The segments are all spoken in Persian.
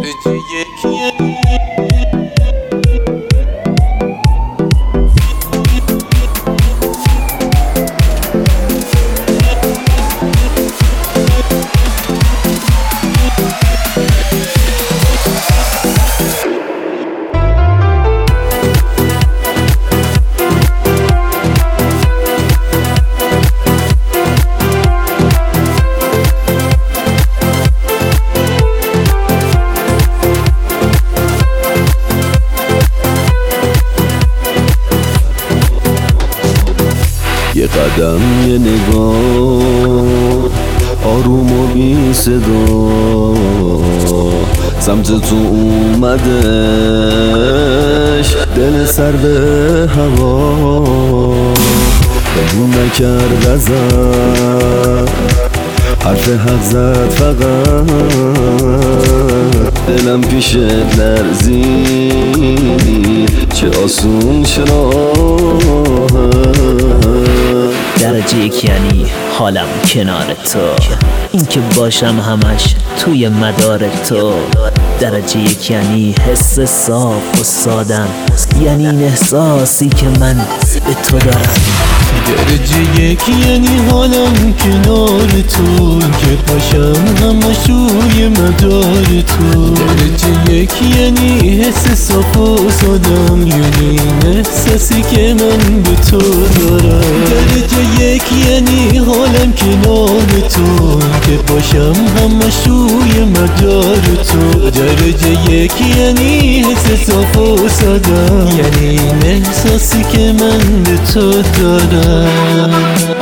درجه یکیه یه قدم یه نگاه آروم و بی صدا. سمت تو اومدش دل سر به هوا. قبول نکرد ازم حرف حق زد فقط. دلم پیش لرزید چه آسون شناهم درجه یک یعنی حالم کنار تو. اینکه باشم همش توی مدار تو. درجه یک یعنی حس صاف و سادم. یعنی این احساسی که من به تو دارم. درجه یک یعنی حالم کنار تو که پاشم همش روی مدار تو. درجه یک یعنی حس صاف و سادم یعنی این احساسی که من به تو دارم. درجه یک یعنی حالم کنار تو که پاشم همش روی مدار تو. درجه یک یعنی حس صاف سادم یعنی این احساسی که من به تو دارم.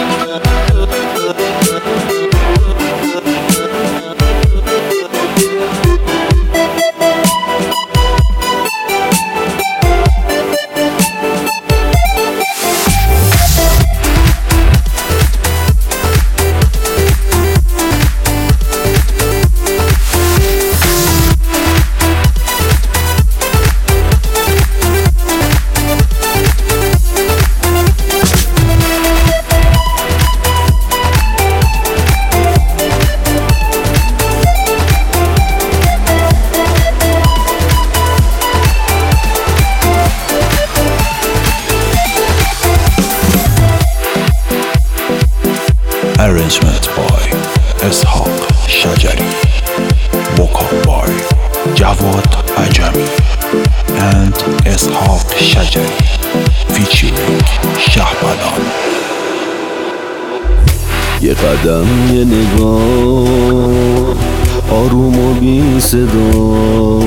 Arrangement by اسحاق شجری Vocal by جواد عجمی And اسحاق شجری Featuring شهبلان یه قدم یه نگاه آروم و بی صدا.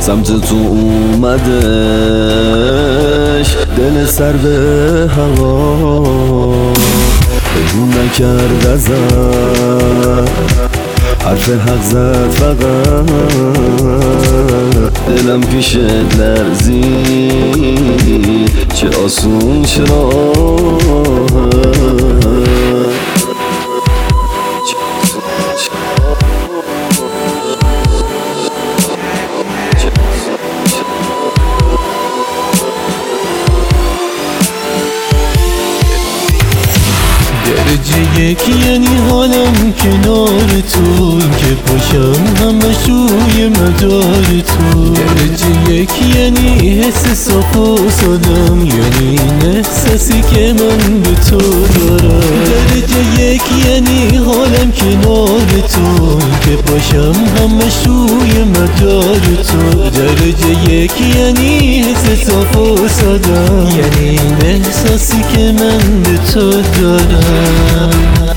سمت تو اومدش دل سر به هوا. بگو نکرد ازم حرف حق زد فقط. دلم پیش لرزید. چه آسون شناهم درجه یک یعنی حالم کنار تو که پاشم همش روی مدار تو. درجه یک یعنی حس صاف و سادم یعنی احساسی که من به تو دارم. درجه یک یعنی حالم کنار تو. که پاشم همش روی مدار تو. درجه یک یعنی حس صاف و سادم یعنی احساسی که من به تو دارم.